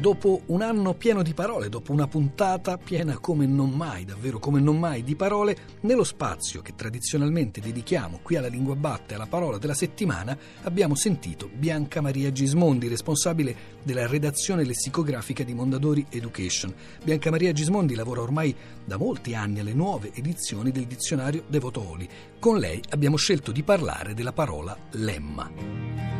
Dopo un anno pieno di parole, dopo una puntata piena come non mai, davvero come non mai, di parole, nello spazio che tradizionalmente dedichiamo qui alla Lingua Batte, alla parola della settimana, abbiamo sentito Bianca Maria Gismondi, responsabile della redazione lessicografica di Mondadori Education. Bianca Maria Gismondi lavora ormai da molti anni alle nuove edizioni del dizionario Devotoli. Con lei abbiamo scelto di parlare della parola lemma.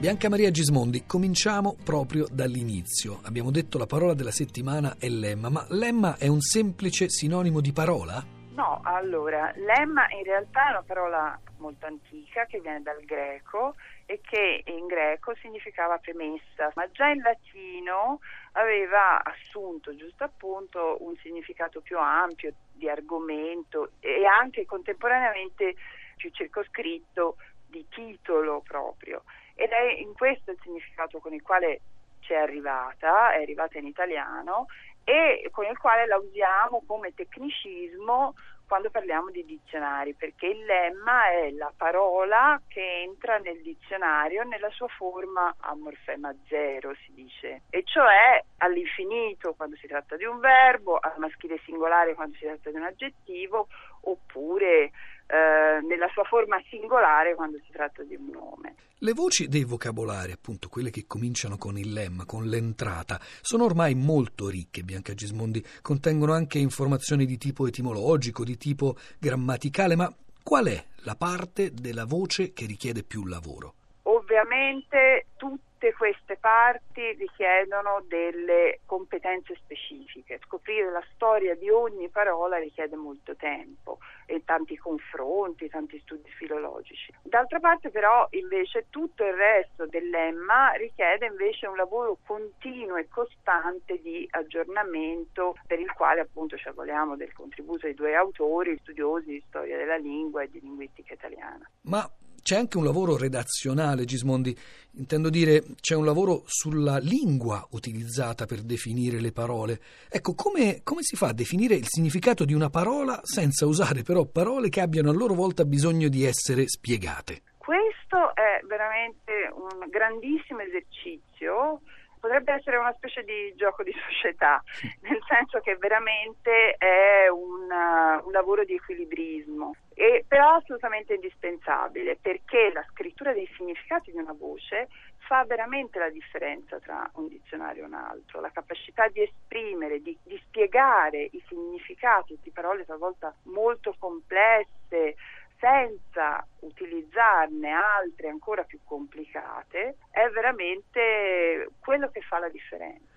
Bianca Maria Gismondi, cominciamo proprio dall'inizio. Abbiamo detto la parola della settimana è lemma, ma lemma è un semplice sinonimo di parola? No, allora, lemma in realtà è una parola molto antica che viene dal greco e che in greco significava premessa, ma già in latino aveva assunto giusto appunto un significato più ampio di argomento e anche contemporaneamente più circoscritto di titolo proprio ed è in questo il significato con il quale ci è arrivata, è arrivata in italiano e con il quale la usiamo come tecnicismo quando parliamo di dizionari, perché il lemma è la parola che entra nel dizionario nella sua forma a morfema zero, si dice, e cioè all'infinito quando si tratta di un verbo, al maschile singolare quando si tratta di un aggettivo, oppure eh, nella sua forma singolare quando si tratta di un nome. Le voci dei vocabolari, appunto quelle che cominciano con il lemma, con l'entrata, sono ormai molto ricche, Bianca Gismondi, contengono anche informazioni di tipo etimologico, di tipo grammaticale, ma qual è la parte della voce che richiede più lavoro? Ovviamente tutti tutte queste parti richiedono delle competenze specifiche. Scoprire la storia di ogni parola richiede molto tempo e tanti confronti, tanti studi filologici. D'altra parte però invece tutto il resto del lemma richiede invece un lavoro continuo e costante di aggiornamento per il quale appunto ci avvaliamo del contributo di due autori studiosi di storia della lingua e di linguistica italiana. Ma c'è anche un lavoro redazionale, Gismondi, intendo dire c'è un lavoro sulla lingua utilizzata per definire le parole. Ecco, come, come, si fa a definire il significato di una parola senza usare però parole che abbiano a loro volta bisogno di essere spiegate? Questo è veramente un grandissimo esercizio potrebbe essere una specie di gioco di società, nel senso che veramente è un, uh, un lavoro di equilibrismo, e, però assolutamente indispensabile perché la scrittura dei significati di una voce fa veramente la differenza tra un dizionario e un altro, la capacità di esprimere, di, di spiegare i significati di parole talvolta molto complesse, senza utilizzarne altre ancora più complicate è veramente quello che fa la differenza.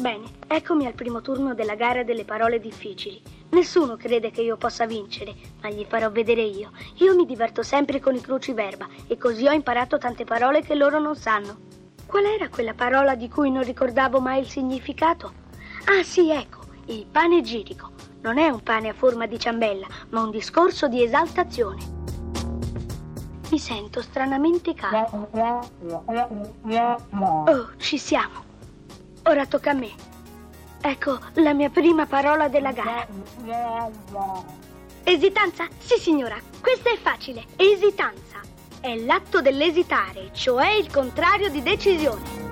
Bene, eccomi al primo turno della gara delle parole difficili. Nessuno crede che io possa vincere, ma gli farò vedere io. Io mi diverto sempre con i cruciverba e così ho imparato tante parole che loro non sanno. Qual era quella parola di cui non ricordavo mai il significato? Ah sì, ecco, il panegirico non è un pane a forma di ciambella, ma un discorso di esaltazione. Mi sento stranamente calmo. Oh, ci siamo. Ora tocca a me. Ecco la mia prima parola della gara. Esitanza? Sì, signora, questa è facile. Esitanza è l'atto dell'esitare, cioè il contrario di decisione.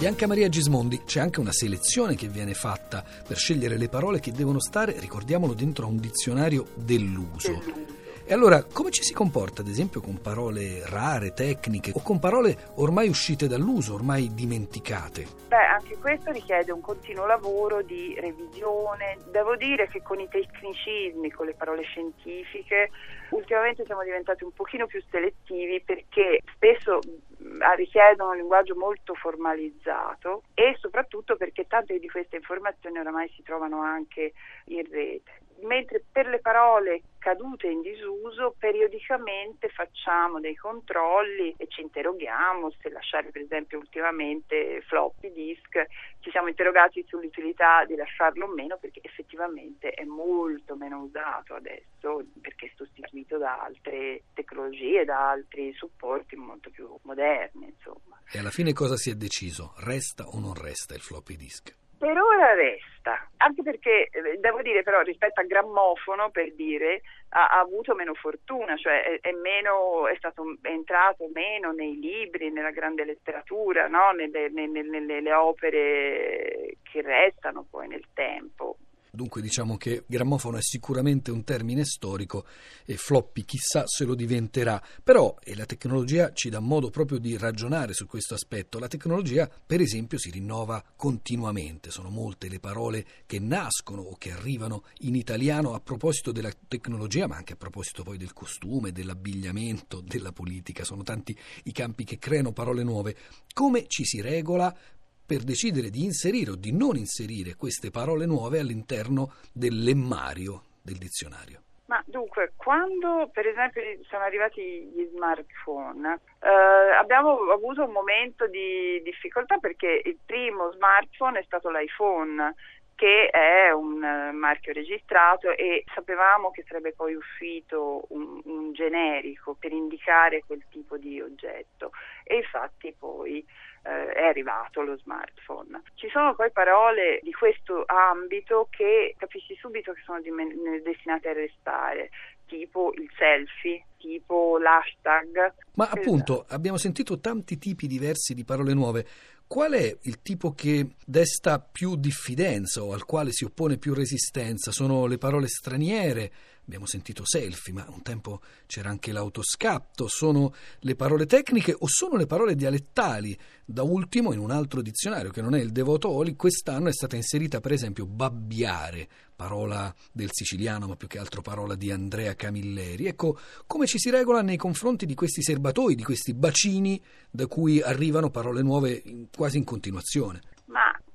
Bianca Maria Gismondi, c'è anche una selezione che viene fatta per scegliere le parole che devono stare, ricordiamolo, dentro a un dizionario dell'uso. E allora, come ci si comporta, ad esempio, con parole rare, tecniche o con parole ormai uscite dall'uso, ormai dimenticate? Beh, anche questo richiede un continuo lavoro di revisione. Devo dire che con i tecnicismi, con le parole scientifiche, ultimamente siamo diventati un pochino più selettivi perché spesso richiedono un linguaggio molto formalizzato e soprattutto perché tante di queste informazioni oramai si trovano anche in rete. Mentre per le parole cadute in disuso periodicamente facciamo dei controlli e ci interroghiamo se lasciare per esempio ultimamente floppy disk, ci siamo interrogati sull'utilità di lasciarlo o meno perché effettivamente è molto meno usato adesso perché è sostituito da altre tecnologie, da altri supporti molto più moderni insomma. E alla fine cosa si è deciso? Resta o non resta il floppy disk? Per ora resta, anche perché eh, devo dire però rispetto al grammofono per dire ha, ha avuto meno fortuna, cioè è, è, meno, è, stato è entrato meno nei libri, nella grande letteratura, no? nelle, nelle, nelle opere che restano poi nel tempo. Dunque diciamo che grammofono è sicuramente un termine storico e floppy chissà se lo diventerà, però e la tecnologia ci dà modo proprio di ragionare su questo aspetto. La tecnologia per esempio si rinnova continuamente, sono molte le parole che nascono o che arrivano in italiano a proposito della tecnologia, ma anche a proposito poi del costume, dell'abbigliamento, della politica, sono tanti i campi che creano parole nuove. Come ci si regola per decidere di inserire o di non inserire queste parole nuove all'interno del lemmario del dizionario. Ma dunque, quando per esempio sono arrivati gli smartphone, eh, abbiamo avuto un momento di difficoltà perché il primo smartphone è stato l'iPhone che è un uh, marchio registrato e sapevamo che sarebbe poi uscito un, generico per indicare quel tipo di oggetto e infatti poi eh, è arrivato lo smartphone. Ci sono poi parole di questo ambito che capisci subito che sono destinate a restare, tipo il selfie, tipo l'hashtag. Ma appunto abbiamo sentito tanti tipi diversi di parole nuove. Qual è il tipo che desta più diffidenza o al quale si oppone più resistenza? Sono le parole straniere? Abbiamo sentito selfie, ma un tempo c'era anche l'autoscatto. Sono le parole tecniche o sono le parole dialettali? Da ultimo, in un altro dizionario che non è il Devotoli, quest'anno è stata inserita per esempio babbiare, parola del siciliano, ma più che altro parola di Andrea Camilleri. Ecco, come ci si regola nei confronti di questi serbatoi, di questi bacini da cui arrivano parole nuove quasi in continuazione?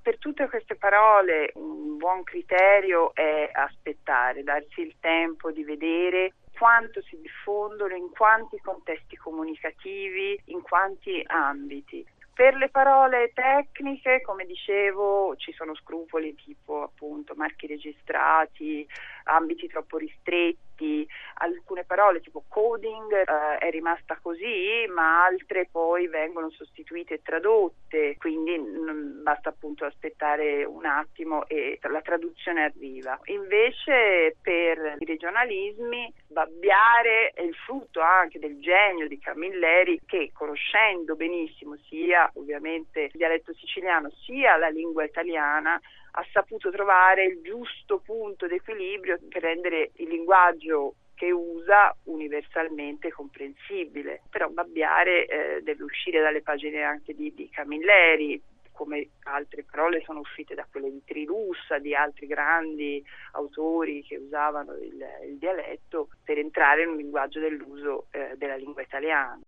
Per tutte queste parole un buon criterio è aspettare, darsi il tempo di vedere quanto si diffondono, in quanti contesti comunicativi, in quanti ambiti. Per le parole tecniche, come dicevo, ci sono scrupoli tipo appunto marchi registrati, ambiti troppo ristretti, alcune parole tipo coding eh, è rimasta così, ma altre poi vengono sostituite e tradotte, quindi mh, basta appunto aspettare un attimo e la traduzione arriva. Invece per i regionalismi Babbiare è il frutto anche del genio di Camilleri che conoscendo benissimo sia ovviamente il dialetto siciliano sia la lingua italiana ha saputo trovare il giusto punto d'equilibrio per rendere il linguaggio che usa universalmente comprensibile. Però Babbiare eh, deve uscire dalle pagine anche di, di Camilleri, come altre parole sono uscite da quelle di Trilussa, di altri grandi autori che usavano il, il dialetto per entrare in un linguaggio dell'uso eh, della lingua italiana.